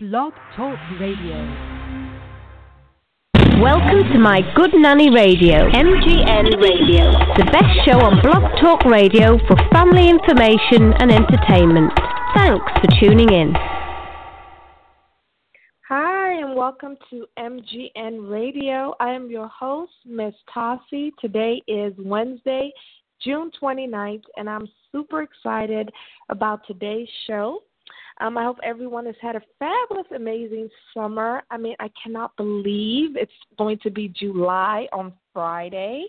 Blog Talk Radio. Welcome to my Good Nanny Radio, MGN Radio, the best show on Blog Talk Radio for family information and entertainment. Thanks for tuning in. Hi, and welcome to MGN Radio. I am your host, Miss Tossie. Today is Wednesday, June 29th, and I'm super excited about today's show. Um, I hope everyone has had a fabulous, amazing summer. I mean, I cannot believe it's going to be July on Friday.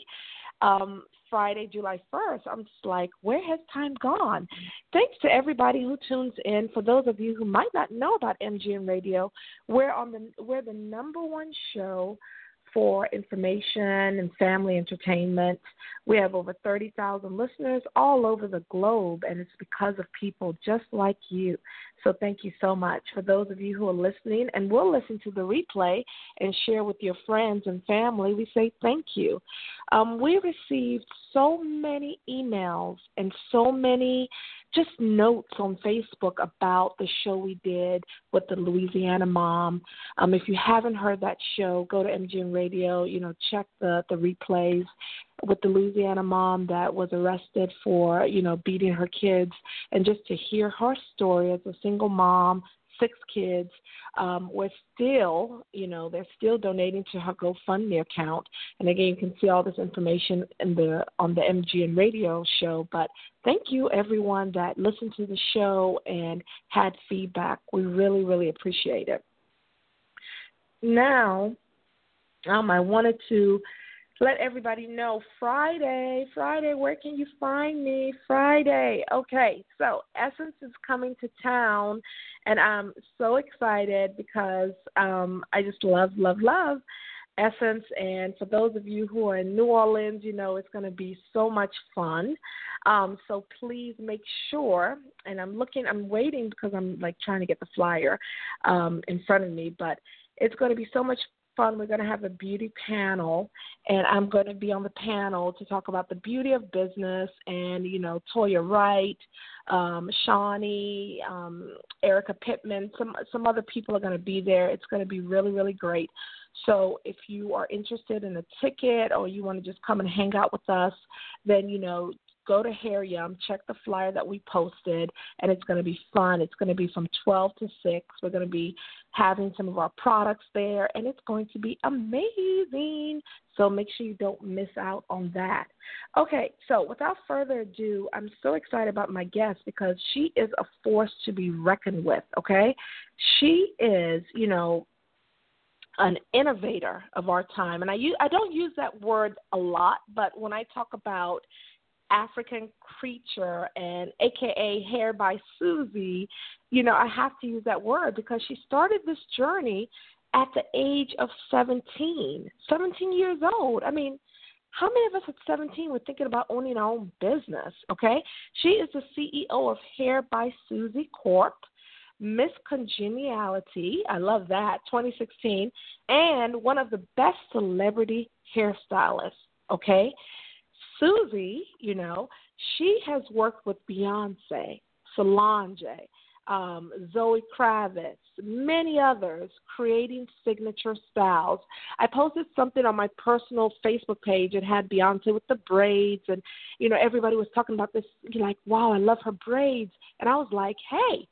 Um, Friday, July 1st. I'm just like, where has time gone? Thanks to everybody who tunes in. For those of you who might not know about MGN Radio, we're on the we're the number one show for information and family entertainment. We have over 30,000 listeners all over the globe, and it's because of people just like you. So thank you so much. For those of you who are listening and will listen to the replay and share with your friends and family, we say thank you. Um, we received so many emails and so many just notes on Facebook about the show we did with the Louisiana mom. Um, if you haven't heard that show, go to MGN Radio. You know, check the the replays with the Louisiana mom that was arrested for you know beating her kids, and just to hear her story as a single mom six kids. Um, we're still, you know, they're still donating to her GoFundMe account. And again, you can see all this information in the on the MGN Radio show. But thank you everyone that listened to the show and had feedback. We really, really appreciate it. Now, um, I wanted to let everybody know Friday, Friday, where can you find me? Friday. Okay, so Essence is coming to town, and I'm so excited because um, I just love, love, love Essence. And for those of you who are in New Orleans, you know it's going to be so much fun. Um, so please make sure, and I'm looking, I'm waiting because I'm like trying to get the flyer um, in front of me, but it's going to be so much fun. We're going to have a beauty panel, and I'm going to be on the panel to talk about the beauty of business. And you know, Toya Wright, um, Shawnee, um, Erica Pittman, some some other people are going to be there. It's going to be really really great. So if you are interested in a ticket or you want to just come and hang out with us, then you know go to Hair Yum, check the flyer that we posted, and it's going to be fun. It's going to be from 12 to 6. We're going to be having some of our products there, and it's going to be amazing. So make sure you don't miss out on that. Okay, so without further ado, I'm so excited about my guest because she is a force to be reckoned with, okay? She is, you know, an innovator of our time. And I use, I don't use that word a lot, but when I talk about African creature and AKA Hair by Susy, you know, I have to use that word because she started this journey at the age of 17, 17 years old. I mean, how many of us at 17 were thinking about owning our own business? Okay. She is the CEO of Hair by Susy Corp. Miss Congeniality, I love that, 2016, and one of the best celebrity hairstylists. Okay, Susy, you know, she has worked with Beyonce, Solange, um, Zoe Kravitz, many others, creating signature styles. I posted something on my personal Facebook page. It had Beyonce with the braids, and you know everybody was talking about this. Like, wow, I love her braids, and I was like, hey,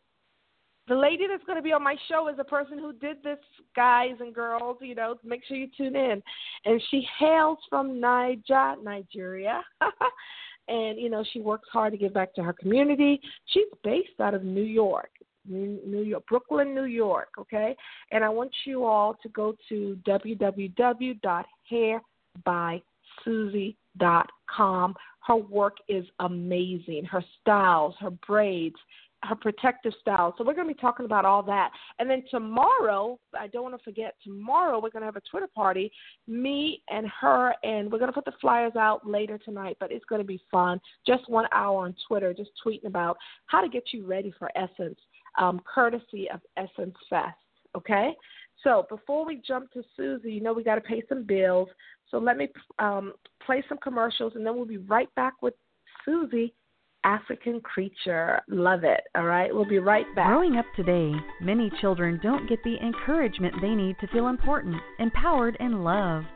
the lady that's going to be on my show is a person who did this, guys and girls. You know, make sure you tune in. And she hails from Niger, Nigeria. and, you know, she works hard to give back to her community. She's based out of New York. New York, Brooklyn, New York, okay? And I want you all to go to www.hairbysusy.com. Her work is amazing. Her styles, her braids, her protective style. So we're going to be talking about all that. And then tomorrow, I don't want to forget, tomorrow we're going to have a Twitter party, me and her, and we're going to put the flyers out later tonight, but it's going to be fun. Just one hour on Twitter, just tweeting about how to get you ready for Essence, um, courtesy of Essence Fest. Okay? So before we jump to Susy, you know we got to pay some bills. So let me um, play some commercials, and then we'll be right back with Susy African creature. Love it. All right, we'll be right back. Growing up today, many children don't get the encouragement they need to feel important, empowered, and loved.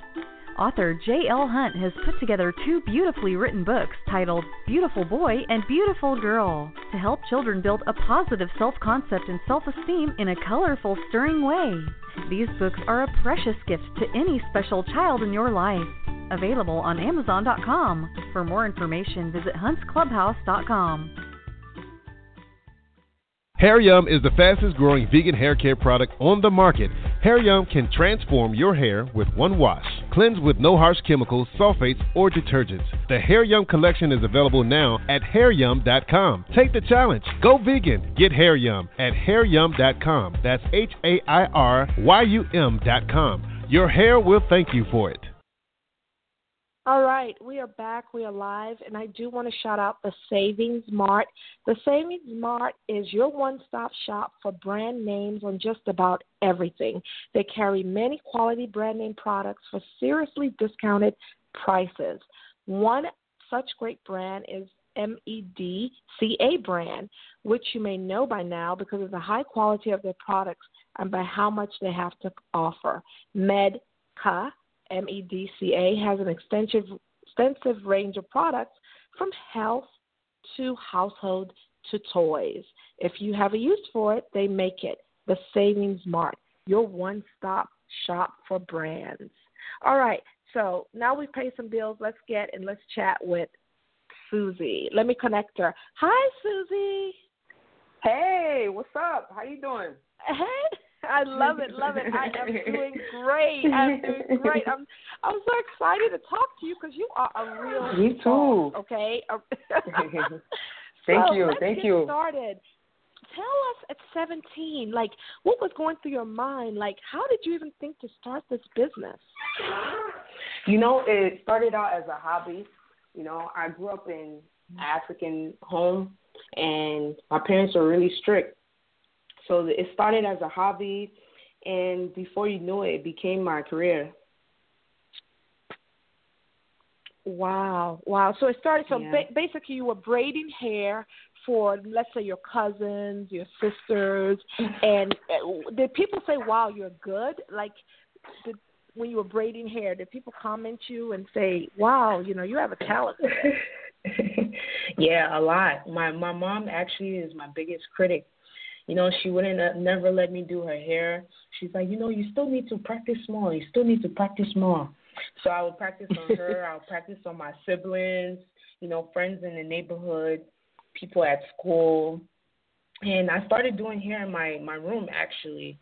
Author J.L. Hunt has put together two beautifully written books titled Beautiful Boy and Beautiful Girl to help children build a positive self concept and self esteem in a colorful, stirring way. These books are a precious gift to any special child in your life. Available on Amazon.com. For more information, visit huntsclubhouse.com. Hair Yum is the fastest growing vegan hair care product on the market. Hair Yum can transform your hair with one wash. Cleanse with no harsh chemicals, sulfates, or detergents. The Hair Yum collection is available now at hairyum.com. Take the challenge. Go vegan. Get Hair Yum at hairyum.com. That's H A I R Y U M.com. Your hair will thank you for it. All right, we are back. We are live, and I do want to shout out the Savings Mart. The Savings Mart is your one stop shop for brand names on just about everything. They carry many quality brand name products for seriously discounted prices. One such great brand is MEDCA brand, which you may know by now because of the high quality of their products and by how much they have to offer. Medca MEDCA has an extensive, extensive range of products from health to household to toys. If you have a use for it, they make it. The Savings Mart, your one stop shop for brands. All right, so now we've paid some bills. Let's get and let's chat with Susy. Let me connect her. Hi, Susy. Hey, what's up? How you doing? Hey, I love it, love it. I am doing great. I'm doing great. I'm I'm so excited to talk to you because you are a real. Me too. okay. thank so you, let's thank get you. Started. Tell us at 17, like what was going through your mind? Like, how did you even think to start this business? You know, it started out as a hobby. You know, I grew up in African home, and my parents were really strict. So it started as a hobby, and before you knew it, it became my career. Wow, wow. So it started. So Yeah. ba- basically, you were braiding hair for, let's say, your cousins, your sisters, and uh, did people say, "Wow, you're good"? Like, did, when you were braiding hair, did people comment you and say, "Wow, you know, you have a talent"? yeah, a lot. My my mom actually is my biggest critic. You know, she wouldn't uh, never let me do her hair. She's like, you know, you still need to practice more. You still need to practice more. So I would practice on her. I would practice on my siblings. You know, friends in the neighborhood, people at school, and I started doing hair in my my room actually.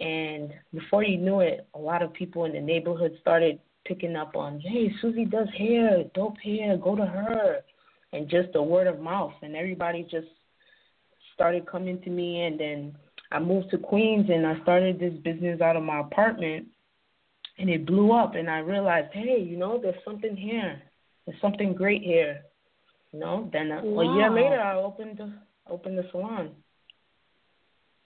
And before you knew it, a lot of people in the neighborhood started picking up on, hey, Susy does hair, dope hair, go to her, and just the word of mouth, and everybody just started coming to me, and then I moved to Queens and I started this business out of my apartment, and it blew up, and I realized, hey, you know, there's something here, there's something great here, you know. Then uh, a year later, I opened the opened the salon.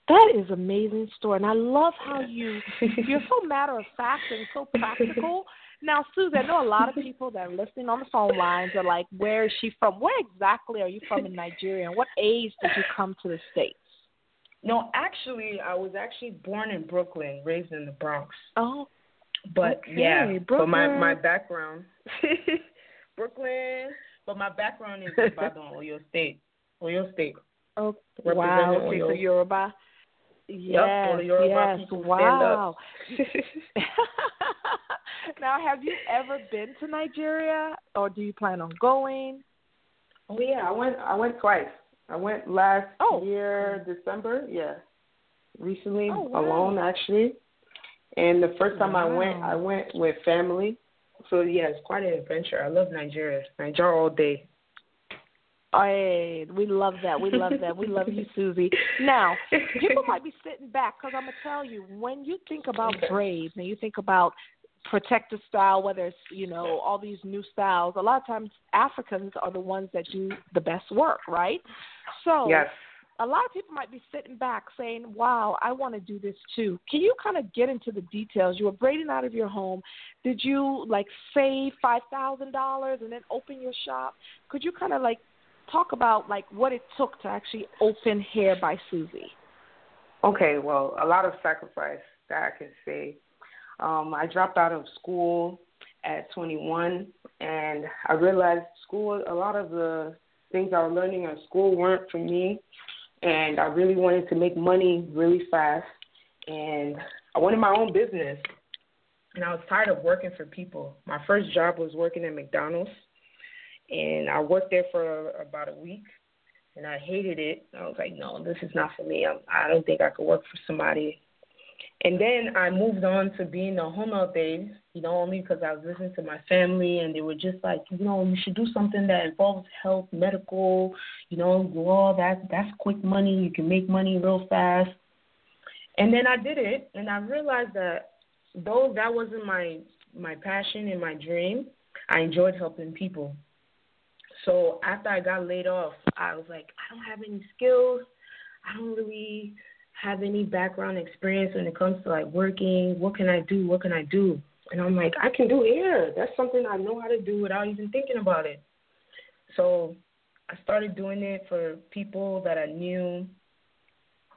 That is amazing story, and I love how you you're so matter of fact and so practical. Now, Susan, I know a lot of people that are listening on the phone lines are like, "Where is she from? Where exactly are you from in Nigeria? And what age did you come to the states?" No, actually, I was actually born in Brooklyn, raised in the Bronx. Oh, But Okay, yeah, but my Brooklyn. my background, Brooklyn, but my background is Ibadan, Oyo State, Oyo State. oh, wow. Okay, so Oyo. Yoruba. Yes, the Yoruba yes, wow. now, have you ever been to Nigeria, or do you plan on going? oh yeah, I went I went twice. I went last Oh. year December, yeah. Recently Oh, wow. alone actually. And the first time I went I went with family. So yeah, it's quite an adventure. I love Nigeria. Nigeria all day. Hey, we love that. We love that. We love you, Susy. Now, people might be sitting back because I'm gonna tell you when you think about braids and you think about protective style, whether it's you know all these new styles, a lot of times Africans are the ones that do the best work, right? So Yes. a lot of people might be sitting back saying, "Wow, I want to do this too." Can you kind of get into the details? You were braiding out of your home. Did you like save five thousand dollars and then open your shop? Could you kind of like talk about like what it took to actually open Hair by Susy. Okay, well, a lot of sacrifice that I can say. Um, I dropped out of school at 21, and I realized school, a lot of the things I was learning at school weren't for me, and I really wanted to make money really fast, and I wanted my own business, and I was tired of working for people. My first job was working at McDonald's, and I worked there for about a week, and I hated it. I was like, no, this is not for me. I'm, I don't think I could work for somebody and then I moved on to being a home health aide, you know, only because I was listening to my family and they were just like, you know, you should do something that involves health, medical, you know, all that that's quick money, you can make money real fast. And then I did it and I realized that though that wasn't my my passion and my dream, I enjoyed helping people. So after I got laid off, I was like, I don't have any skills. I don't really have any background experience when it comes to like working. What can I do? What can I do? And I'm like, I can do hair. That's something I know how to do without even thinking about it. So I started doing it for people that I knew,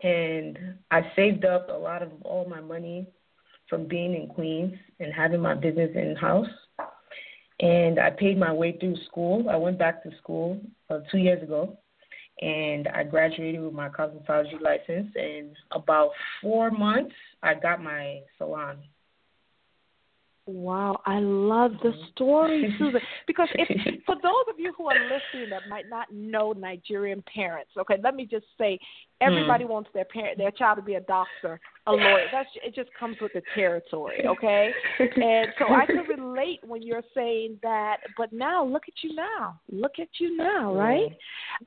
and I saved up a lot of all my money from being in Queens and having my business in house. And I paid my way through school. I went back to school uh, two years ago, and I graduated with my cosmetology license. And about four months, I got my salon. Wow, I love the mm-hmm. story, Susan. Because if for those of you who are listening that might not know Nigerian parents, okay, let me just say, everybody mm. wants their parent, their child to be a doctor, a lawyer. That's it. Just comes with the territory, okay? And so I can relate when you're saying that. But now, look at you now. Look at you now, right?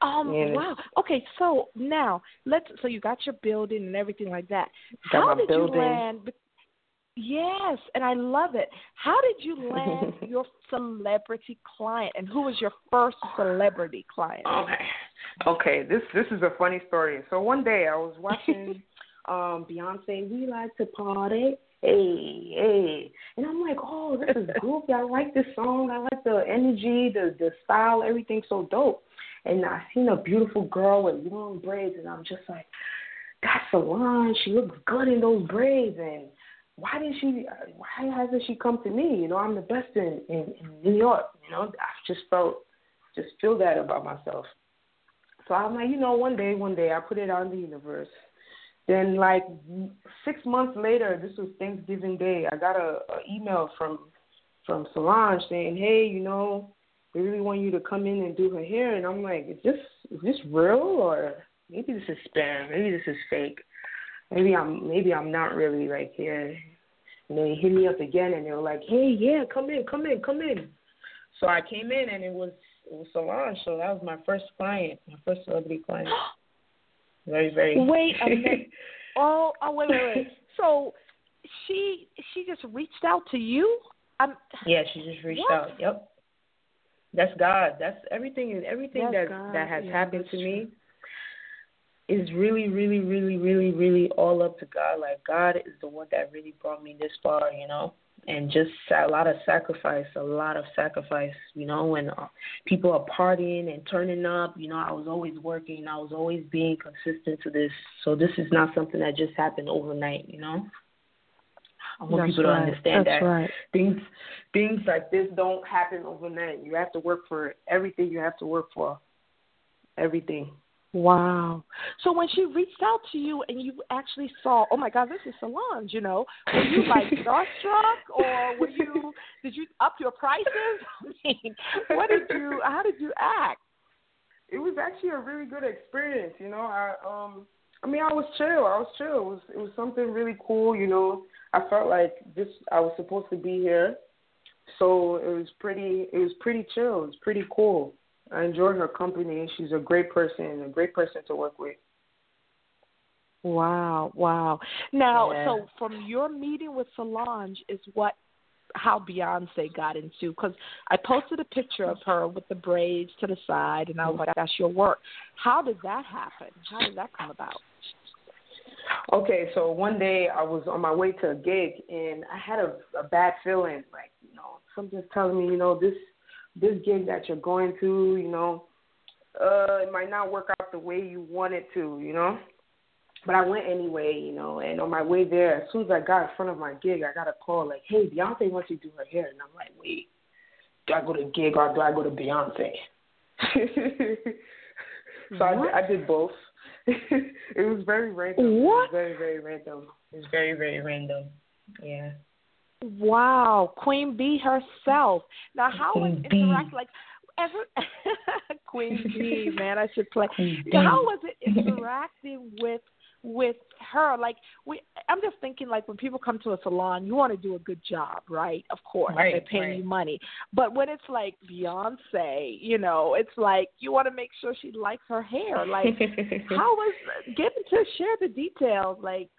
Um, yes. wow. Okay, so now let's. So you got your building and everything like that. Got How did building. you land? Yes, and I love it. How did you land your celebrity client, and who was your first celebrity client? Okay, okay. This this is a funny story. So one day I was watching um Beyonce. We like to party. Hey, hey, and I'm like, oh, this is goofy. I like this song. I like the energy, the the style, everything so dope. And I seen a beautiful girl with long braids, and I'm just like, that's Solange. She looks good in those braids, and why did she? Why hasn't she come to me? You know, I'm the best in, in in New York. You know, I just felt just feel that about myself. So I'm like, you know, one day, one day, I put it out in the universe. Then, like six months later, this was Thanksgiving Day. I got a, a email from from Solange saying, "Hey, you know, we really want you to come in and do her hair." And I'm like, "Is this is this real or maybe this is spam? Maybe this is fake." Maybe I'm maybe I'm not really like here. And they hit me up again and they were like, Hey, yeah, come in, come in, come in. So I came in and it was it was Solange, so that was my first client, my first celebrity client. very, very Wait a minute. oh, oh wait, wait, wait. So she she just reached out to you? I'm, yeah, she just reached what? out. Yep. That's God. That's everything everything That's that God. that has yeah, happened to true. me is really, really, really, really, really all up to God. Like God is the one that really brought me this far, you know. And just a lot of sacrifice, a lot of sacrifice, you know. When uh, people are partying and turning up, you know, I was always working. I was always being consistent to this. So this is not something that just happened overnight, you know. I want That's people right. to understand That's that right. things things like this don't happen overnight. You have to work for everything. You have to work for everything. Wow. So when she reached out to you and you actually saw, oh my God, this is Solange, you know, were you like starstruck or were you, did you up your prices? I mean, what did you, how did you act? It was actually a really good experience, you know. I um I mean I was chill. I was chill. It was it was something really cool, you know. I felt like this I was supposed to be here. So it was pretty it was pretty chill. It was pretty cool. I enjoy her company. She's a great person, a great person to work with. Wow, wow. Now, Yeah. so from your meeting with Solange is what how Beyonce got into because I posted a picture of her with the braids to the side, and I was like, "That's your work." How did that happen? How did that come about? Okay, so one day I was on my way to a gig and I had a, a bad feeling, like you know, something's telling me, you know, this this gig that you're going to, you know, uh, it might not work out the way you want it to, you know. But I went anyway, you know, and on my way there, as soon as I got in front of my gig, I got a call like, "Hey, Beyonce wants you to do her hair," and I'm like, "Wait, do I go to gig or do I go to Beyonce?" so I, I did both. it was very random. What? It was very very random. It was very very random. Yeah. Wow, Queen Bee herself. Now, how was Queen Bee. interact like ever Queen Bee? Man, I should play. How was it interacting with with her? Like, we. I'm just thinking, like, when people come to a salon, you want to do a good job, right? Of course, Right, they're paying right. you money. But when it's like Beyonce, you know, it's like you want to make sure she likes her hair. Like, how was? Get to share the details. Like,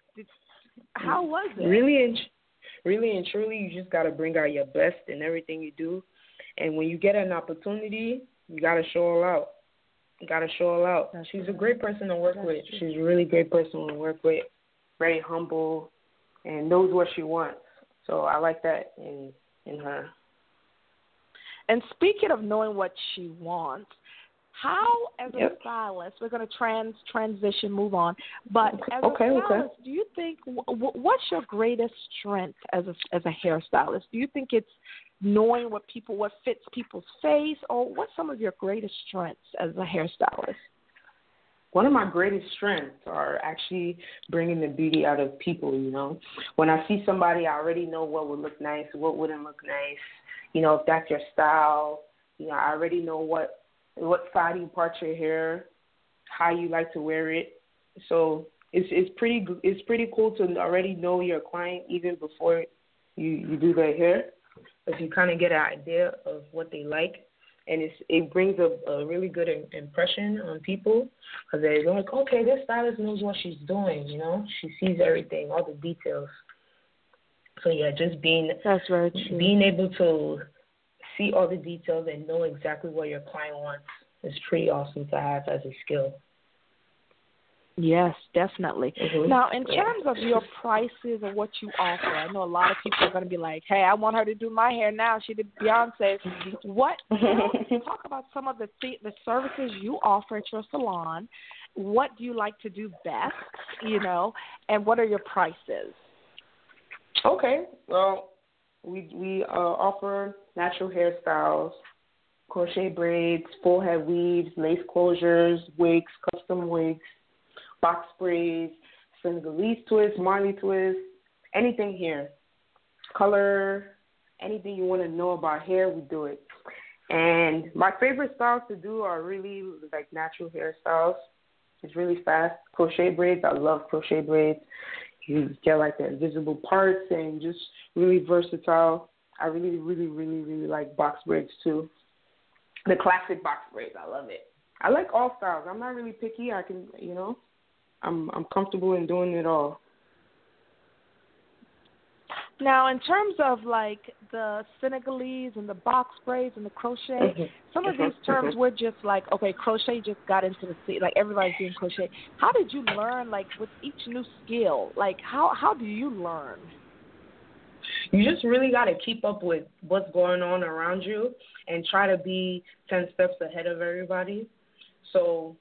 how was it? Really and really and truly, you just gotta bring out your best in everything you do, and when you get an opportunity, you gotta show all out. You gotta show all out. That's She's a great person to work That's with. true. She's a really great person to work with. Very humble, and knows what she wants. So I like that in in her. And speaking of knowing what she wants, how as a Yep. stylist, we're going to trans transition, move on. But as Okay, a okay. stylist, do you think wh- wh- what's your greatest strength as a as a hairstylist? Do you think it's knowing what people what fits people's face, or what's some of your greatest strengths as a hairstylist? one of my greatest strengths are actually bringing the beauty out of people, you know. When I see somebody, I already know what would look nice, what wouldn't look nice. You know, if that's your style, you know, I already know what what side you part your hair, how you like to wear it. So it's it's pretty it's pretty cool to already know your client even before you you do their hair, if you kind of get an idea of what they like, and it's it brings a, a really good im- impression on people because they're like, okay, this stylist knows what she's doing. You know, she sees everything, all the details. So yeah, just being That's true. being able to see all the details and know exactly what your client wants is pretty awesome to have as a skill. Yes, definitely. Mhm. Now, in Yeah. terms of your prices and what you offer, I know a lot of people are going to be like, "Hey, I want her to do my hair now. She did Beyonce." What? tell- talk about some of the th- the services you offer at your salon. What do you like to do best? You know, and what are your prices? Okay. Well, we we uh, offer natural hairstyles, crochet braids, forehead weaves, lace closures, wigs, custom wigs, box braids, Senegalese twists, Marley twists, anything here. Color, anything you want to know about hair, we do it. And my favorite styles to do are really like natural hairstyles. It's really fast. Crochet braids, I love crochet braids you get like the invisible parts and just really versatile. I really, really, really, really like box braids too. The classic box braids, I love it. I like all styles. I'm not really picky. I can, you know, I'm I'm comfortable in doing it all. Now, in terms of like the Senegalese and the box braids and the crochet, Mhm. some of Mhm, these terms mhm. we're just like, okay, crochet just got into the scene. Like everybody's doing crochet. How did you learn? Like with each new skill, like how how do you learn? You just really got to keep up with what's going on around you and try to be 10 steps ahead of everybody. So,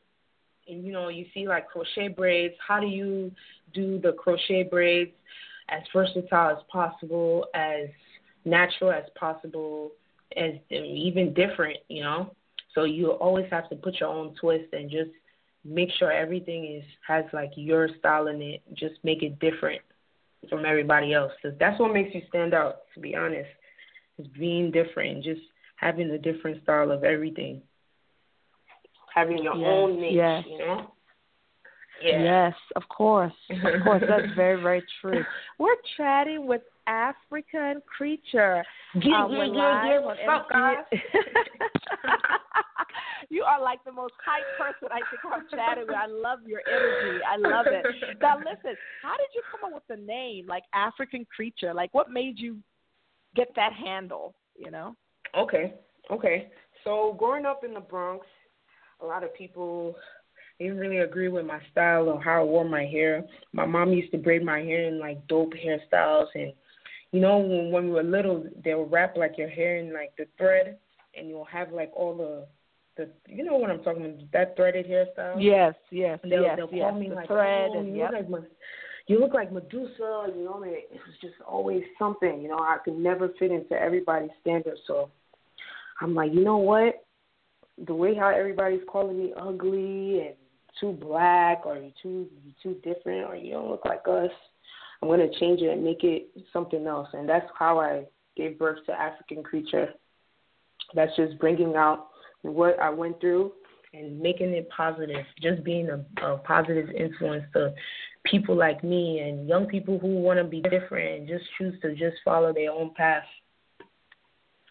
and, you know, you see like crochet braids. How do you do the crochet braids as versatile as possible, as natural as possible, as even different, you know? So you always have to put your own twist and just make sure everything is has like your style in it. Just make it different from everybody else. 'Cause that's what makes you stand out. To be honest, is being different, just having a different style of everything, having your Yes, own niche. yes. You know. Yeah. Yes, of course. Of course, that's very, very true. We're chatting with African Creature. Uh, yeah, we're yeah, yeah. live What's on up, you are like the most hype person I think I'm chatting with. I love your energy. I love it. Now, listen, how did you come up with the name, like African Creature? Like, what made you get that handle? You know? Okay, okay. So growing up in the Bronx, a lot of people didn't really agree with my style or how I wore my hair. My mom used to braid my hair in like dope hairstyles, and you know when, when we were little, they would wrap like your hair in like the thread, and you'll have like all the the you know what I'm talking about that threaded hairstyle. Yes, yes, they'll, yes, they'll yes. call me the like, thread oh, and you yep. look like you look like Medusa. You know, and it was just always something. You know, I could never fit into everybody's standards. So I'm like, you know what? The way how everybody's calling me ugly and too black or you too you too different or you don't look like us. I'm gonna change it and make it something else, and that's how I gave birth to African Creature. That's just bringing out what I went through and making it positive. Just being a, a positive influence to people like me and young people who want to be different and just choose to just follow their own path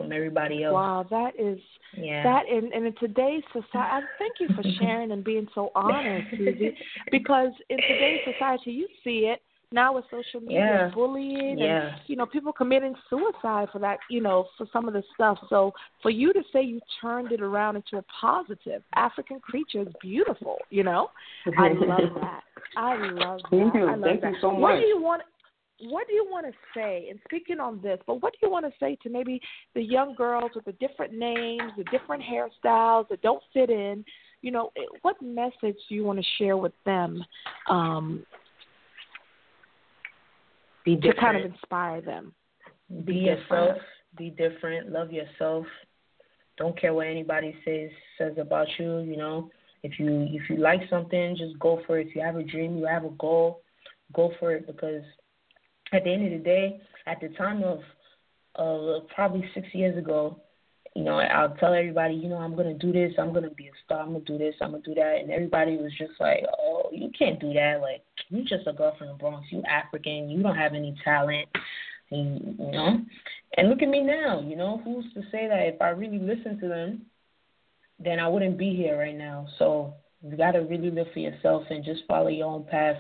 from everybody else. Wow, that is yeah. that in, and in today's society. I thank you for sharing and being so honest, Susy, because in today's society you see it now with social media Yeah. bullying Yeah. and you know people committing suicide for that you know for some of the stuff so for you to say you turned it around into a positive african creature is beautiful you know i love that i love that Thank you. I love Thank that. you so what much. do you want what do you want to say and speaking on this but what do you want to say to maybe the young girls with the different names the different hairstyles that don't fit in you know what message do you want to share with them um Be to kind of inspire them. be yourself. Be different. Love yourself. Don't care what anybody says says about you. You know, if you if you like something, just go for it. If you have a dream, you have a goal, go for it. Because at the end of the day, at the time of uh, probably six years ago, you know, I'll tell everybody, you know, I'm gonna do this. I'm gonna be a star. I'm gonna do this. I'm gonna do that. And everybody was just like, oh, you can't do that. Like, you just a girl from the Bronx. You African. You don't have any talent. And, you know, and look at me now. You know, who's to say that if I really listened to them, then I wouldn't be here right now. So you got to really live for yourself and just follow your own path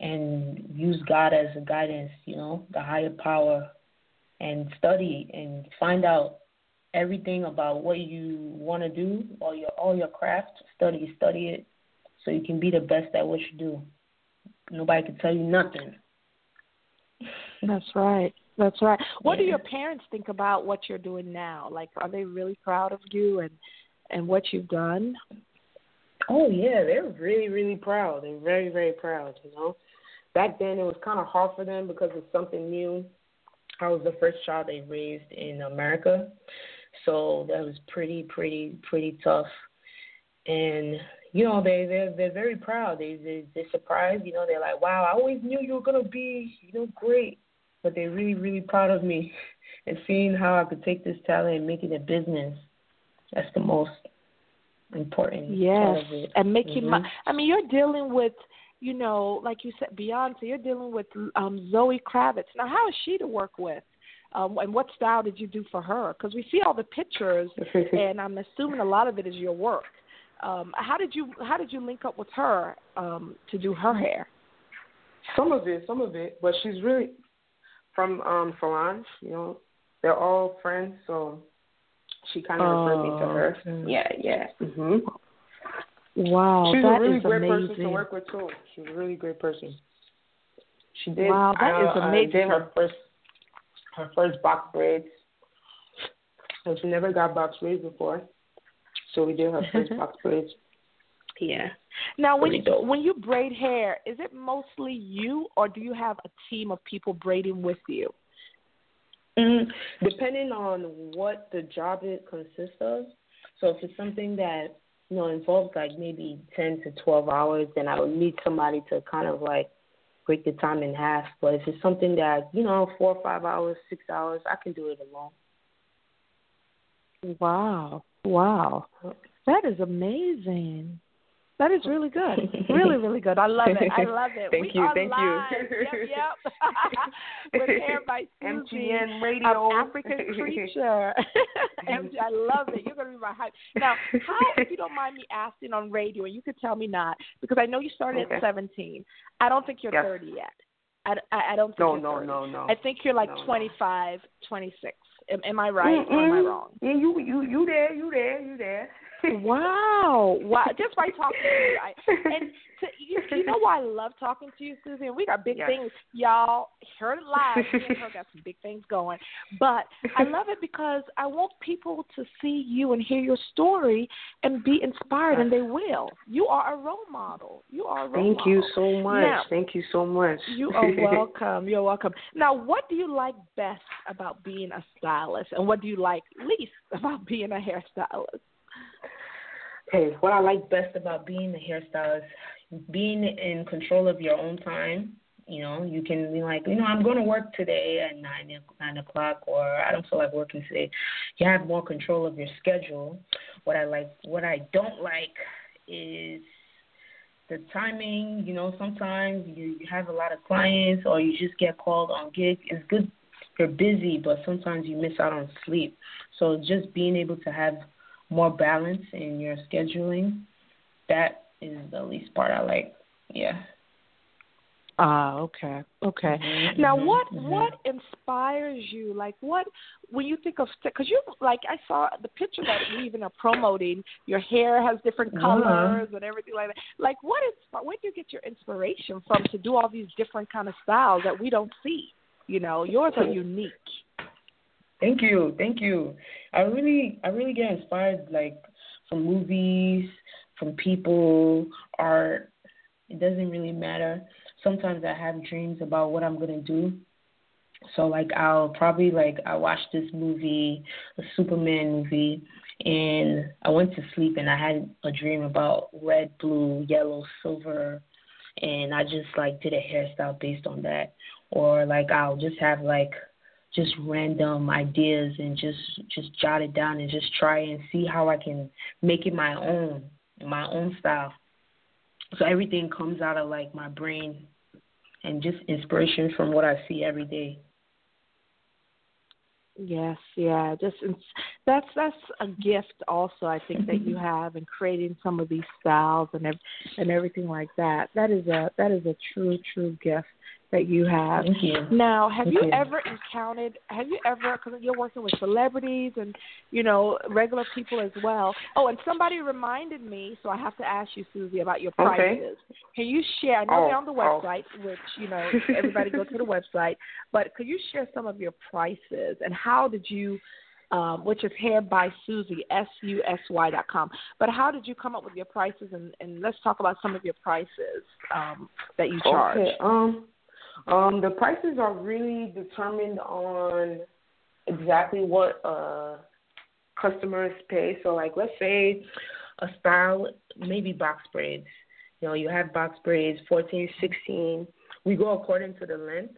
and use God as a guidance. You know, the higher power, and study and find out everything about what you want to do, all your all your craft. Study, study it, so you can be the best at what you do. Nobody can tell you nothing. That's right. That's right. What do your parents think about what you're doing now? Like, are they really proud of you and and what you've done? Oh yeah, they're really, really proud. They're very, very proud. You know, back then it was kind of hard for them because it's something new. I was the first child they raised in America, so that was pretty, pretty, pretty tough. And you know, they they're they're very proud. They they they're surprised. You know, they're like, wow, I always knew you were gonna be, you know, great. But they're really, really proud of me and seeing how I could take this talent and make it a business. That's the most important part Yes, of it. and making Mhm. my. I mean, you're dealing with, you know, like you said, Beyonce. You're dealing with um Zoe Kravitz. Now, how is she to work with? Um, and what style did you do for her? Because we see all the pictures, and I'm assuming a lot of it is your work. Um, how did you How did you link up with her um, to do her hair? Some of it, some of it, but she's really from um Solange. You know, they're all friends, so she kind of referred me to Oh, her. Yeah, yeah. Mhm. Wow, she's that a really is great amazing. person to work with too. She's a really great person. She did. Wow, that I, is uh, amazing. did her first her first box braids. And she never got box braids before, so we did her first box braids. Yeah. Now, when you when you braid hair, is it mostly you, or do you have a team of people braiding with you? Mm, depending on what the job it consists of. So if it's something that you know involves like maybe ten to twelve hours, then I would need somebody to kind of like break the time in half. But if it's something that you know four or five hours, six hours, I can do it alone. Wow, wow, that is amazing. That is really good. Really, really good. I love it. I love it. Thank we you, are thank you. Yep, yep. With hair by Susy, MGN Radio. African creature. MG, I love it. You're gonna be my hype. Now, how, if you don't mind me asking on radio, and you could tell me not, because I know you started Okay. at 17. I don't think you're Yes. 30 yet. I, I, I don't think No, you're no, 30. no, no. I think you're like No, no. 25, 26. Am, am I right or am I wrong? Yeah, you you you there, you there, you there. Wow, wow! Just by talking to you, I, and to, you, you know why I love talking to you, Susy. And we got big yes. things, y'all. Heard it live. Me and her got some big things going, but I love it because I want people to see you and hear your story and be inspired, and they will. You are a role model. You are a role Thank model. you so much. Now, Thank you so much. you are welcome. You're welcome. Now, what do you like best about being a stylist, and what do you like least about being a hairstylist? Okay, what I like best about being a hairstylist, being in control of your own time. You know, you can be like, you know, I'm going to work today at nine nine o'clock, or I don't feel like working today. You have more control of your schedule. What I like, what I don't like, is the timing. You know, sometimes you, you have a lot of clients, or you just get called on gigs. It's good you're busy, but sometimes you miss out on sleep. So just being able to have more balance in your scheduling, that is the least part I like. Yeah. Ah, okay, okay. Mm-hmm, now, mm-hmm, what mm-hmm. what inspires you? Like, what when you think of because you like I saw the picture that we even are promoting. Your hair has different Uh-huh. colors and everything like that. Like, what is where do you get your inspiration from to do all these different kind of styles that we don't see? You know, yours are unique. Thank you, thank you. I really, I really get inspired like from movies, from people, art. It doesn't really matter. Sometimes I have dreams about what I'm gonna do. So like I'll probably like I watched this movie, a Superman movie, and I went to sleep and I had a dream about red, blue, yellow, silver, and I just like did a hairstyle based on that. Or like I'll just have like just random ideas and just just jot it down and just try and see how I can make it my own, my own style. So everything comes out of like my brain and just inspiration from what I see every day. Yes, yeah, just that's that's a gift also. I think that you have in creating some of these styles and and everything like that. That is a that is a true true gift that you have. You. Now, have Thank you ever encountered? Have you ever? Because you're working with celebrities and you know regular people as well. Oh, and somebody reminded me, so I have to ask you, Susy, about your Okay. prices. Can you share? I know Oh, they're on the oh. website, which you know everybody go to the website. But could you share some of your prices and how did you? Um, which is hair by Susy, S U S Y dot com. But how did you come up with your prices? And, and let's talk about some of your prices um, that you charge. Okay. Um, um, the prices are really determined on exactly what uh customers pay. So, like, let's say a style, maybe box braids. You know, you have box braids, 14, 16. We go according to the length.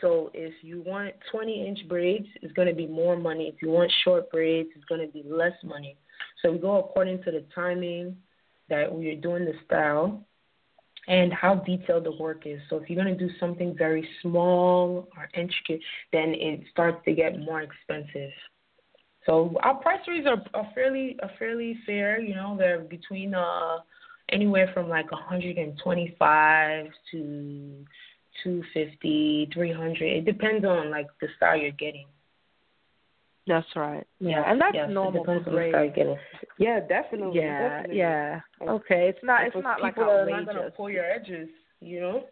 So if you want 20 inch braids, it's going to be more money. If you want short braids, it's going to be less money. So we go according to the timing that we're doing the style and how detailed the work is. So if you're going to do something very small or intricate, then it starts to get more expensive. So our price ranges are, are fairly are fairly fair. You know, they're between uh anywhere from like 125 to 250, 300. It depends on like the style you're getting. That's right. Yeah, Yes, and that's yes, normal depends for on the style you're braids. getting. Yeah, definitely. Yeah, definitely. yeah. Okay, it's not it's not like people are not outrageous. gonna pull your edges, you know.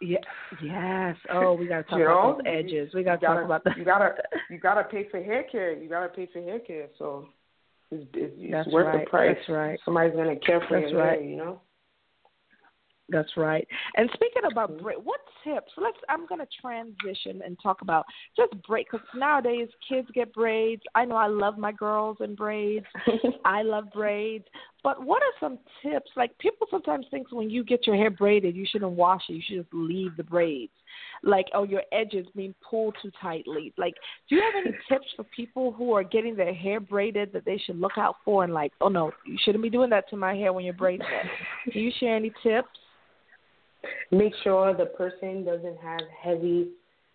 Yeah. Yes. Oh, we gotta talk You about know, those edges. We gotta, gotta, talk about that. You gotta, you gotta pay for hair care. You gotta pay for hair care. So it's, it's, it's That's worth right. the price. That's right. Somebody's gonna care for That's your right. hair. You know. That's right. And speaking about Mhm. break, what tips? Let's. I'm going to transition and talk about just break because nowadays kids get braids. I know I love my girls in braids. I love braids. But what are some tips? Like people sometimes think when you get your hair braided, you shouldn't wash it. You should just leave the braids. Like oh, your edges being pulled too tightly. Like, do you have any tips for people who are getting their hair braided that they should look out for? And like, oh no, you shouldn't be doing that to my hair when you're braiding it. Can you share any tips? Make sure the person doesn't have heavy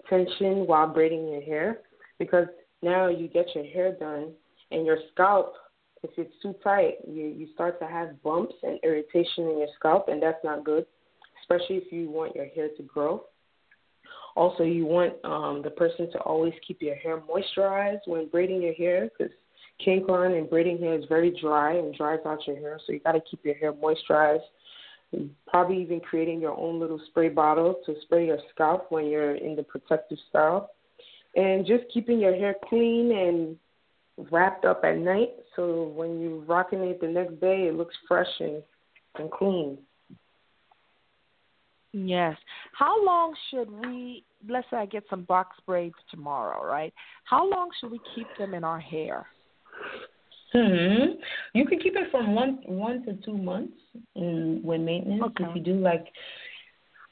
tension while braiding your hair, because now you get your hair done and your scalp. If it's too tight, you you start to have bumps and irritation in your scalp, and that's not good, especially if you want your hair to grow. Also, you want um, the person to always keep your hair moisturized when braiding your hair because Kanekalon braiding hair is very dry and dries out your hair, so you got to keep your hair moisturized. Probably even creating your own little spray bottle to spray your scalp when you're in the protective style. And just keeping your hair clean and wrapped up at night so when you're rocking it the next day, it looks fresh and, and clean. Yes. How long should we, let's say I get some box braids tomorrow, right? How long should we keep them in our hair? Hmm. You can keep it from one one to two months in, when maintenance. Okay. If you do like,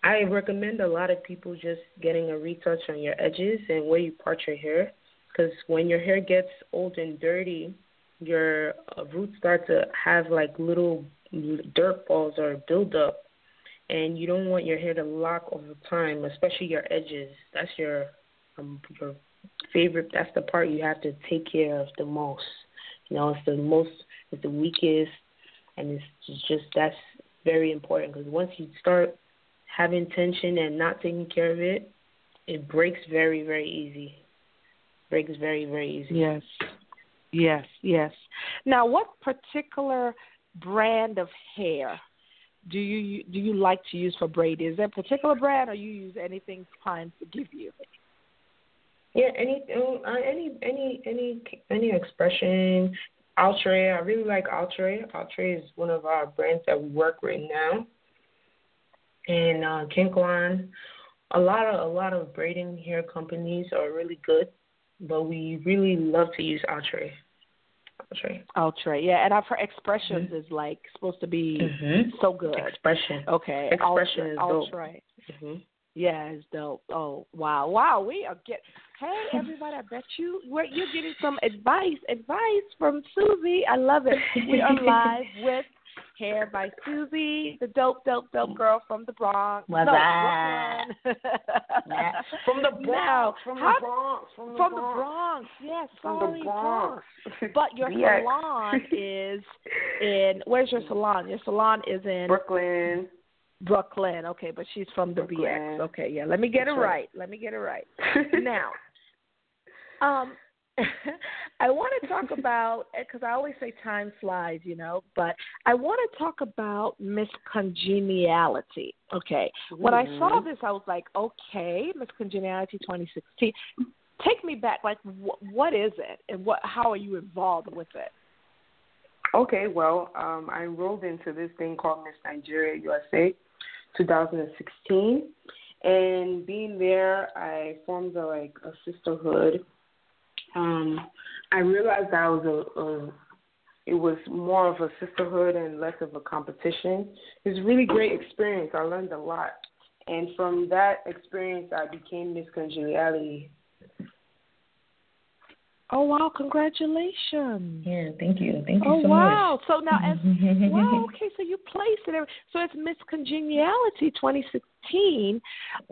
I recommend a lot of people just getting a retouch on your edges and where you part your hair, because when your hair gets old and dirty, your uh, roots start to have like little dirt balls or build up and you don't want your hair to lock over time, especially your edges. That's your um, your favorite. That's the part you have to take care of the most. You know, it's the most, it's the weakest, and it's just that's very important because once you start having tension and not taking care of it, it breaks very very easy. Breaks very very easy. Yes. Yes, yes. Now, what particular brand of hair do you do you like to use for braid? Is there a particular brand, or you use anything clients give you? Yeah, any uh, any any any any expression. Outre, I really like Outre. Outre is one of our brands that we work right now. And uh, Kinkwan, a lot of a lot of braiding hair companies are really good, but we really love to use Outre. Outre. Outre, yeah, and I've heard expressions mm-hmm. is like supposed to be mm-hmm. so good. Expression. Okay. Expression is dope. Outre. Mm-hmm. Yeah, it's dope. Oh wow, wow. We are get. Hey everybody, I bet you we're, you're getting some advice, advice from Susy. I love it. We are live with Hair by Susy, the dope, dope, dope girl from the Bronx. What's no, that? From the Bronx. From the Bronx. From the from Bronx. the Bronx. Yes, from sorry, the Bronx. But your salon is in. Where's your salon? Your salon is in Brooklyn. Brooklyn. Okay, but she's from the Brooklyn. BX. Okay, yeah. Let me get That's it right. right. Let me get it right. now, um, I want to talk about because I always say time flies, you know, but I want to talk about Miss Congeniality. Okay, when I saw Mhm. this, I was like, okay, Miss Congeniality 2016. Take me back. Like, wh- what is it, and what? How are you involved with it? Okay, well, um, I enrolled into this thing called Miss Nigeria USA 2016, and being there, I formed a, like a sisterhood. Um, I realized I was a, a it was more of a sisterhood and less of a competition. It was a really great experience. I learned a lot, and from that experience, I became Miss Congeniality. Oh wow! Congratulations. Yeah, thank you, thank you so much. Oh wow! So now, as wow, okay, so you placed it. So it's Miss Congeniality 2016.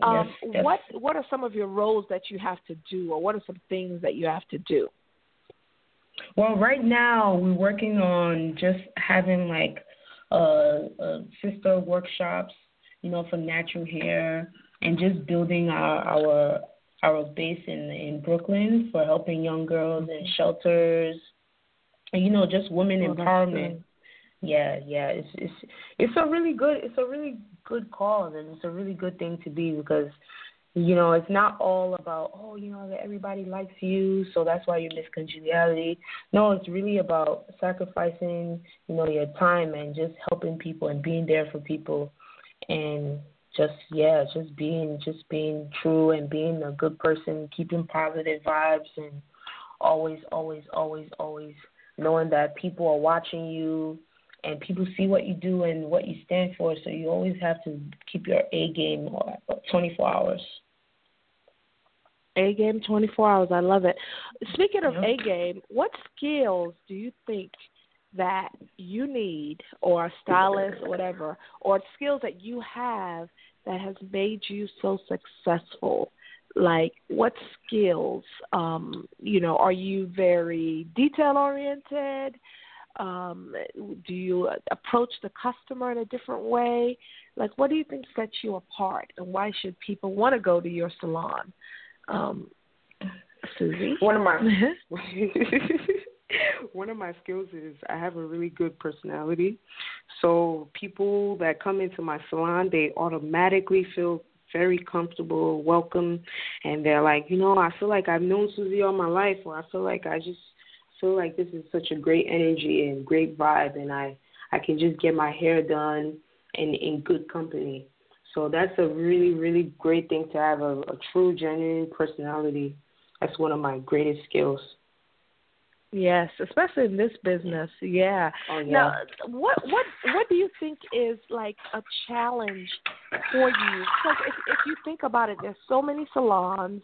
Um, Yes, yes. What What are some of your roles that you have to do, or what are some things that you have to do? Well, right now we're working on just having like uh, uh sister workshops, you know, for natural hair, and just building our our our base in in Brooklyn for helping young girls in mm-hmm. shelters, and you know, just women Oh, empowerment. Yeah, yeah, it's it's it's a really good it's a really good cause and it's a really good thing to be because you know it's not all about oh you know that everybody likes you so that's why you're Miss Congeniality. No, it's really about sacrificing you know your time and just helping people and being there for people. And just yeah just being just being true and being a good person, keeping positive vibes and always always always always knowing that people are watching you and people see what you do and what you stand for. So you always have to keep your A game 24 hours. A game 24 hours. I love it. Speaking of Yep. A game, what skills do you think that you need, or a stylist, or whatever, or skills that you have that has made you so successful? Like, what skills? Um, you know, are you very detail oriented? Um, do you approach the customer in a different way? Like, what do you think sets you apart, and why should people want to go to your salon? Um, Susy. One of my one of my skills is I have a really good personality. So people that come into my salon, they automatically feel very comfortable, welcome, and they're like, you know, I feel like I've known Susy all my life, or I feel like I just feel like this is such a great energy and great vibe, and I I can just get my hair done and in good company. So that's a really really great thing to have a, a true genuine personality. That's one of my greatest skills. Yes, especially in this business. Yeah. Oh, yeah. Now, what what what do you think is like a challenge for you? Because if if you think about it, there's so many salons.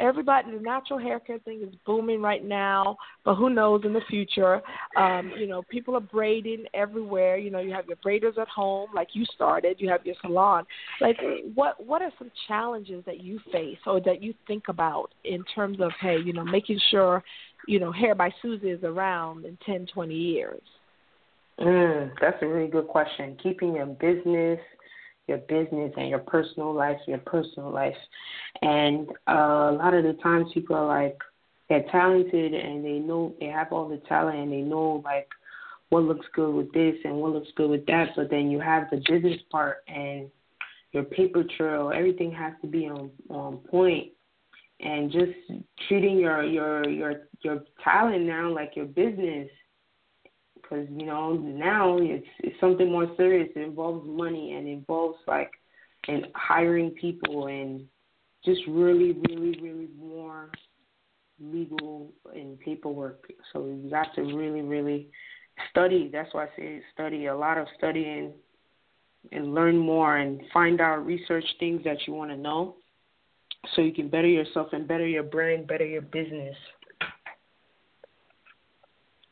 Everybody, the natural hair care thing is booming right now, but who knows in the future? Um, you know, people are braiding everywhere. You know, you have your braiders at home, like you started. You have your salon. Like, what what are some challenges that you face or that you think about in terms of, hey, you know, making sure you know, Hair by Susy is around in ten twenty years? Mm, that's a really good question. Keeping your business, your business, and your personal life, your personal life. And uh, a lot of the times people are like, they're talented and they know they have all the talent and they know like what looks good with this and what looks good with that. But then you have the business part and your paper trail. Everything has to be on on point and just treating your your your your talent now like your business because you know now it's it's something more serious. It involves money and involves like and hiring people and just really really really more legal and paperwork. So you got to really really study. That's why i say study a lot of studying and learn more and find out research things that you want to know so you can better yourself and better your brand, better your business.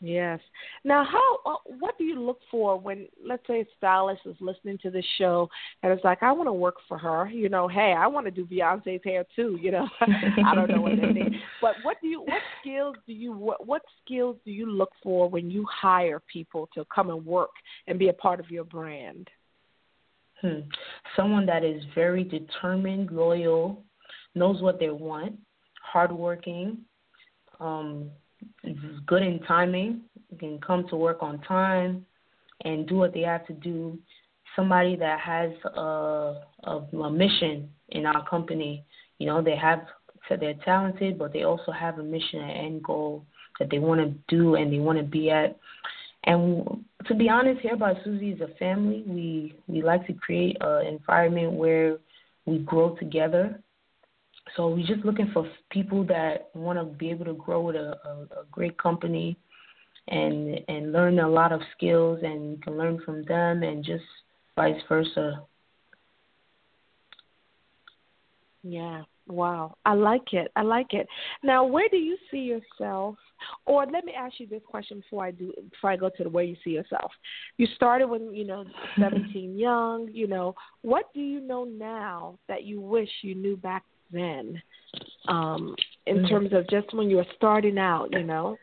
Yes. Now, how? Uh, what do you look for when, let's say, a stylist is listening to this show and it's like, I want to work for her. You know, hey, I want to do Beyonce's hair too. You know, I don't know what they mean, but what do you? What skills do you? What, what skills do you look for when you hire people to come and work and be a part of your brand? Hmm. Someone that is very determined, loyal, knows what they want, hardworking, um, good in timing, can come to work on time, and do what they have to do. Somebody that has a, a, a mission in our company. You know, they have they're talented, but they also have a mission and end goal that they want to do and they want to be at. And to be honest, Hair by Susy is a family. We we like to create an environment where we grow together so we're just looking for people that want to be able to grow with a, a, a great company and and learn a lot of skills and you can learn from them and just vice versa. Yeah. Wow. I like it. I like it. Now, where do you see yourself? Or let me ask you this question before I do before I go to the where you see yourself. You started when, you know, 17 young, you know, what do you know now that you wish you knew back then um in mm-hmm. terms of just when you were starting out you know?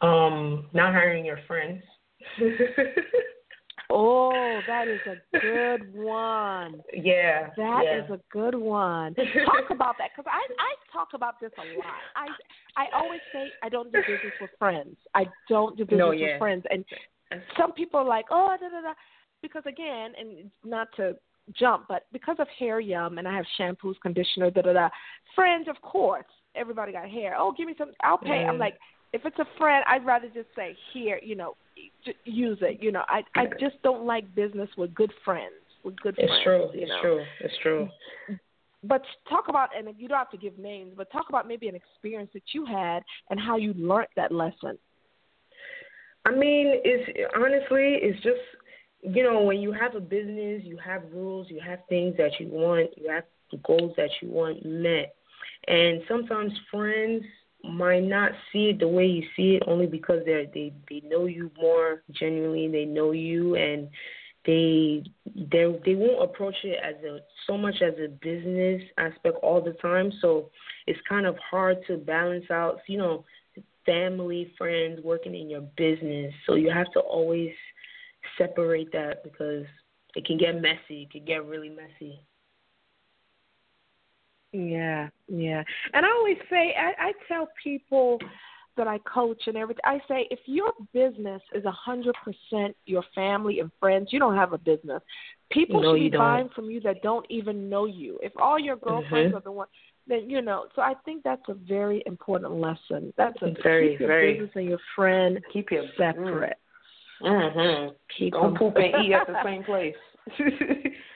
Um not hiring your friends. Oh that is a good one. Yeah that yeah. is a good one. Talk about that because i i talk about this a lot. I i always say i don't do business with friends. I don't do business no, yeah. with friends. And some people are like oh da da da. Because again and not to jump, but because of Hair Yum and I have shampoos, conditioner, da da da. Friends, of course, everybody got hair. Oh, give me some. I'll pay. Mm. I'm like, if it's a friend, I'd rather just say here, you know, use it. You know, I I just don't like business with good friends. With good friends, it's friends. True. You know? It's true. It's true. But talk about, and you don't have to give names, but talk about maybe an experience that you had and how you learned that lesson. I mean, it's honestly, it's just you know, when you have a business, you have rules, you have things that you want, you have goals that you want met. And sometimes friends might not see it the way you see it only because they they they know you more genuinely, they know you and they they they won't approach it as a so much as a business aspect all the time. So it's kind of hard to balance out, you know, family, friends, working in your business. So you have to always separate that because it can get messy. It can get really messy. Yeah, yeah. And I always say, I, I tell people, that I coach and everything, I say if your business is a hundred percent your family and friends, you don't have a business. People no, should be buying from you that don't even know you. If all your girlfriends Mhm. are the one, then you know. So I think that's a very important lesson. That's a Very, keep your very. business and your friend Keep your separate. Mm-hmm. Keep Don't them poop and eat at the same place.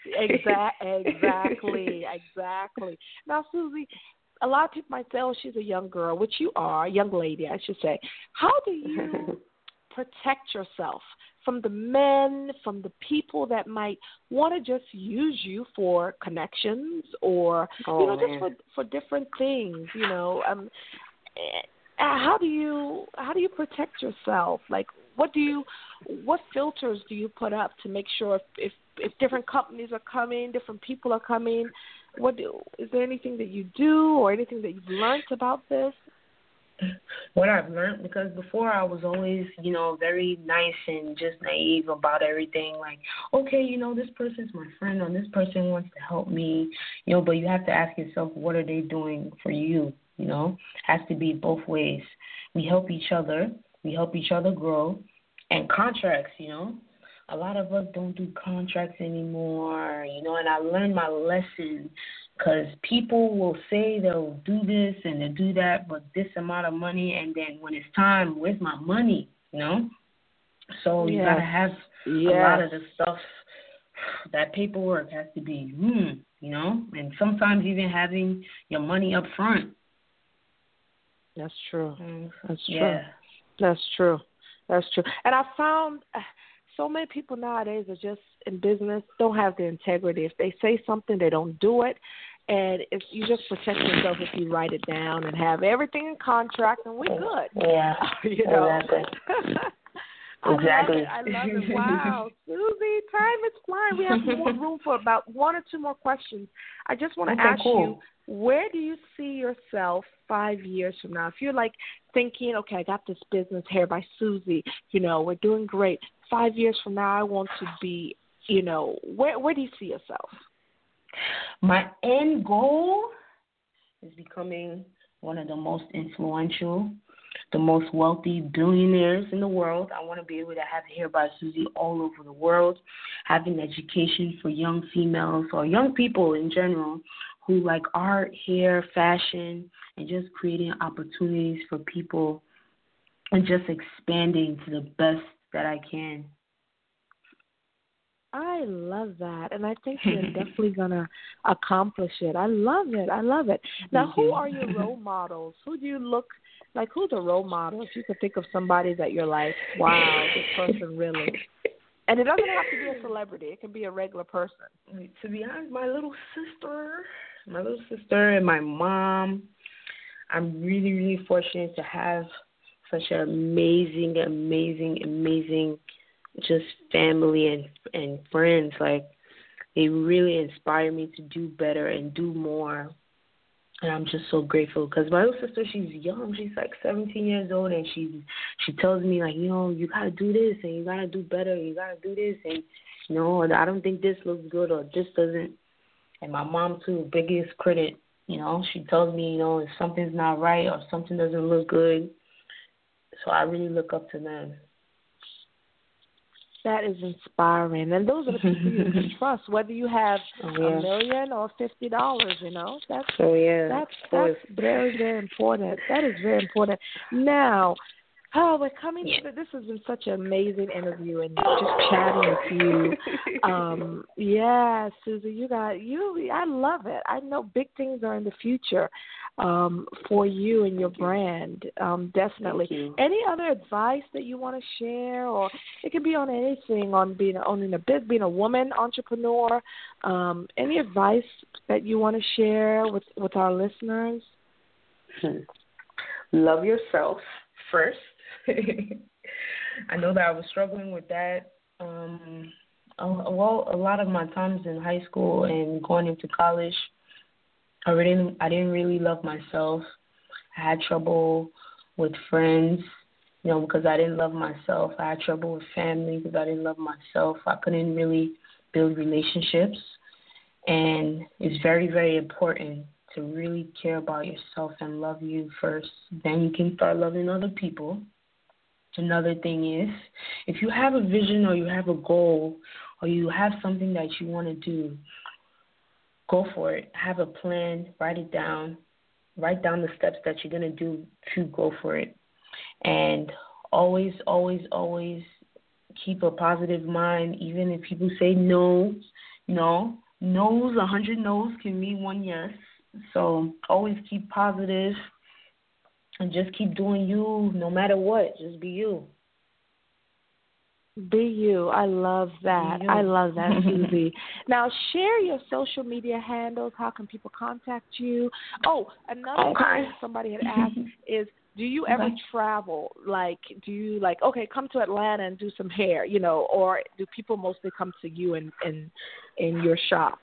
Exact, exactly, exactly. Now, Susy, a lot of people might say, "Oh, she's a young girl," which you are, a young lady, I should say. How do you protect yourself from the men, from the people that might want to just use you for connections or Oh, you know, man. just for for different things? You know, um, eh, how do you how do you protect yourself? Like, what do you what filters do you put up to make sure if if, if different companies are coming, different people are coming? What do, is there anything that you do or anything that you've learned about this? what I've learned because before I was always, you know, very nice and just naive about everything. Like, okay, you know, this person's my friend or this person wants to help me, you know, but you have to ask yourself, what are they doing for you? You know, has to be both ways. We help each other, we help each other grow, and contracts, you know. A lot of us don't do contracts anymore, you know, and I learned my lesson because people will say they'll do this and they'll do that, but this amount of money, and then when it's time, where's my money? You know. So you gotta have a lot of the stuff. That paperwork has to be, hmm, you know, and sometimes even having your money up front. That's true. That's true. Yeah. That's true. That's true. And I found so many people nowadays are just in business don't have the integrity. If they say something, they don't do it. And if you just protect yourself if you write it down and have everything in contract, and we're good. Yeah. you know. Exactly. I Exactly. love it. I love it. Wow, Susy, time is flying. We have more room for about one or two more questions. I just want to Okay, ask cool. you, where do you see yourself five years from now? If you're like thinking, okay, I got this business Hair by Susy, you know, we're doing great. Five years from now, I want to be, you know, where where do you see yourself? My end goal is becoming one of the most influential, the most wealthy billionaires in the world. I want to be able to have Hair by Susy all over the world, having education for young females or young people in general who like art, hair, fashion, and just creating opportunities for people and just expanding to the best that I can. I love that, and I think you're definitely gonna accomplish it. I love it. I love it. Now, who are your role models? Who do you look like? Who's a role model? If you could think of somebody that you're like, wow, this person really. And it doesn't have to be a celebrity. It can be a regular person. to be honest, my little sister, my little sister, and my mom. I'm really, really fortunate to have such an amazing, amazing, amazing, just family and and friends. Like they really inspire me to do better and do more. And I'm just so grateful because my little sister, she's young. She's like 17 years old, and she she tells me like, you know, you gotta do this and you gotta do better. And You gotta do this and you know, I don't think this looks good or this doesn't. And my mom too, biggest critic. You know, she tells me, you know, if something's not right or something doesn't look good. So I really look up to them. That is inspiring, and those are the people you can trust, whether you have Oh, a million or fifty dollars. You know, that's Oh yeah. That's that's very very important. That is very important. Now, oh, we're coming. Yeah. To, this has been such an amazing interview, and just chatting with you. Um, yeah, Susy, you got you. I love it. I know big things are in the future um, for you and your brand. Um, definitely. You. Any other advice that you want to share, or it could be on anything on being owning a business, being a woman entrepreneur. Um, any advice that you want to share with with our listeners? Love yourself first. I know that I was struggling with that. Um, well, a lot of my times in high school and going into college, I really, I didn't really love myself. I had trouble with friends, you know, because I didn't love myself. I had trouble with family because I didn't love myself. I couldn't really build relationships, and it's very, very important to really care about yourself and love you first. Then you can start loving other people. Another thing is, if you have a vision or you have a goal or you have something that you want to do, go for it. Have a plan, write it down, write down the steps that you're going to do to go for it. And always, always, always keep a positive mind, even if people say no. no. no's, a hundred no's can mean one yes. So always keep positive and just keep doing you no matter what. Just be you. Be you. I love that. I love that, Susy. now, share your social media handles. How can people contact you? Oh, another okay. thing somebody had asked is do you ever okay. travel? Like, do you like okay, come to Atlanta and do some hair, you know, or do people mostly come to you in in in your shop?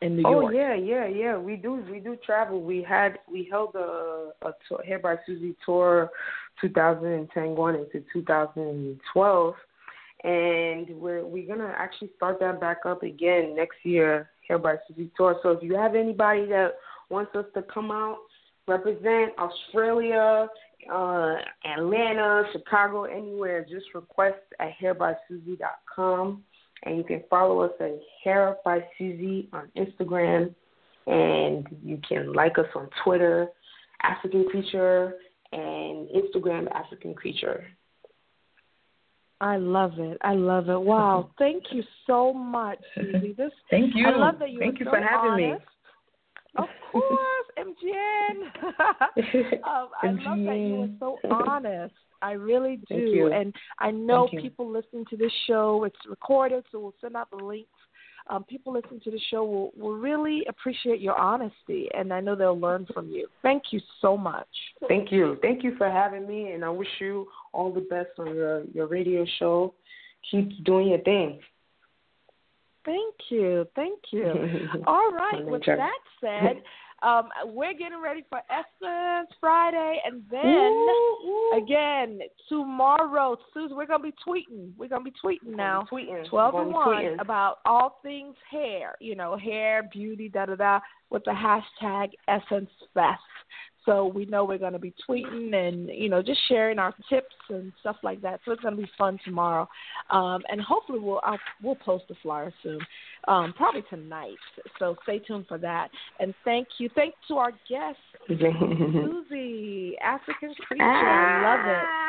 In New oh, York. Oh yeah, yeah, yeah. We do we do travel. We had we held a, a tour, Hair by Susy tour 2010 going into 2012 and we're we're gonna actually start that back up again next year, Hair by Susy Tour. So if you have anybody that wants us to come out, represent Australia, uh, Atlanta, Chicago, anywhere, just request at hairbysusy.com. And you can follow us at Hair by Susy on Instagram. And you can like us on Twitter, African Creature, and Instagram, African Creature. I love it. I love it. Wow. Thank you so much, Susy. This Thank you. I love that you Thank you so for having honest. me. Of course, MGN. um, I love that you were so honest. I really do. And I know people listening to this show, it's recorded, so we'll send out the links um, people listening to the show will, will really appreciate your honesty, and I know they'll learn from you. Thank you so much. Thank you. Thank you for having me, and I wish you all the best on your, your radio show. Keep doing your thing. Thank you. Thank you. all right. With that said, um, we're getting ready for Essence Friday, and then ooh, ooh. again tomorrow, Susan, we're gonna be tweeting. We're gonna be tweeting now, tweeting. twelve and one tweeting. about all things hair. You know, hair, beauty, da da da, with the hashtag Essence Fest. So we know we're going to be tweeting and you know just sharing our tips and stuff like that. So it's going to be fun tomorrow, um, and hopefully we'll I'll, we'll post the flyer soon, um, probably tonight. So stay tuned for that. And thank you, thanks to our guest Susy, African creature. I love it.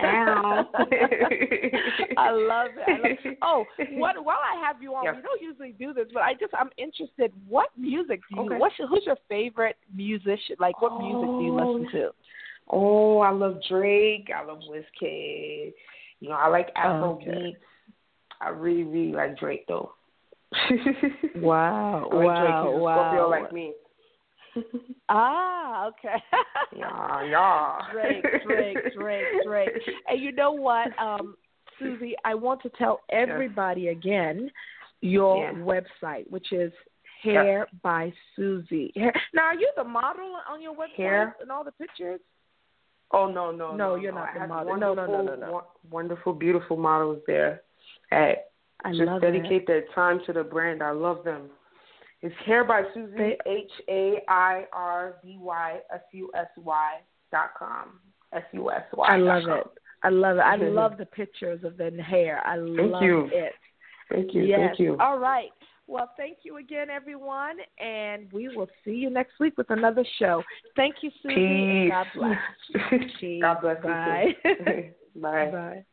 Ow. Ah. I love it. I love it. Oh, what, while I have you on, yeah. we don't usually do this, but I just I'm interested. What music do you? Okay. What's your, who's your favorite musician? Like, what music do you listen to? Oh, oh I love Drake. I love Wizkid. You know, I like Afro okay. beats. I really, really like Drake though. wow! I like wow! Drake. Wow! Scorpio like me. Ah, okay. yeah, yeah. Drake, Drake, Drake, Drake. And you know what, um, Susy, I want to tell everybody yes. again your yeah. website, which is Hair yeah. by Susy. Hair. Now, are you the model on your website Hair. and all the pictures? Oh no, no, no, no you're no. not the model. No, no, no, no, no. Wonderful, beautiful models there. At I just dedicate it. their time to the brand. I love them. It's Hair by Susy, H A I R B Y S U S Y dot com. S U S Y. I love it. I love it. I love the pictures of the hair. I thank love you. it. Thank you. Yes. Thank you. All right. Well, thank you again, everyone, and we will see you next week with another show. Thank you, Susy. Peace. God bless. God bless Bye. Bye. Bye.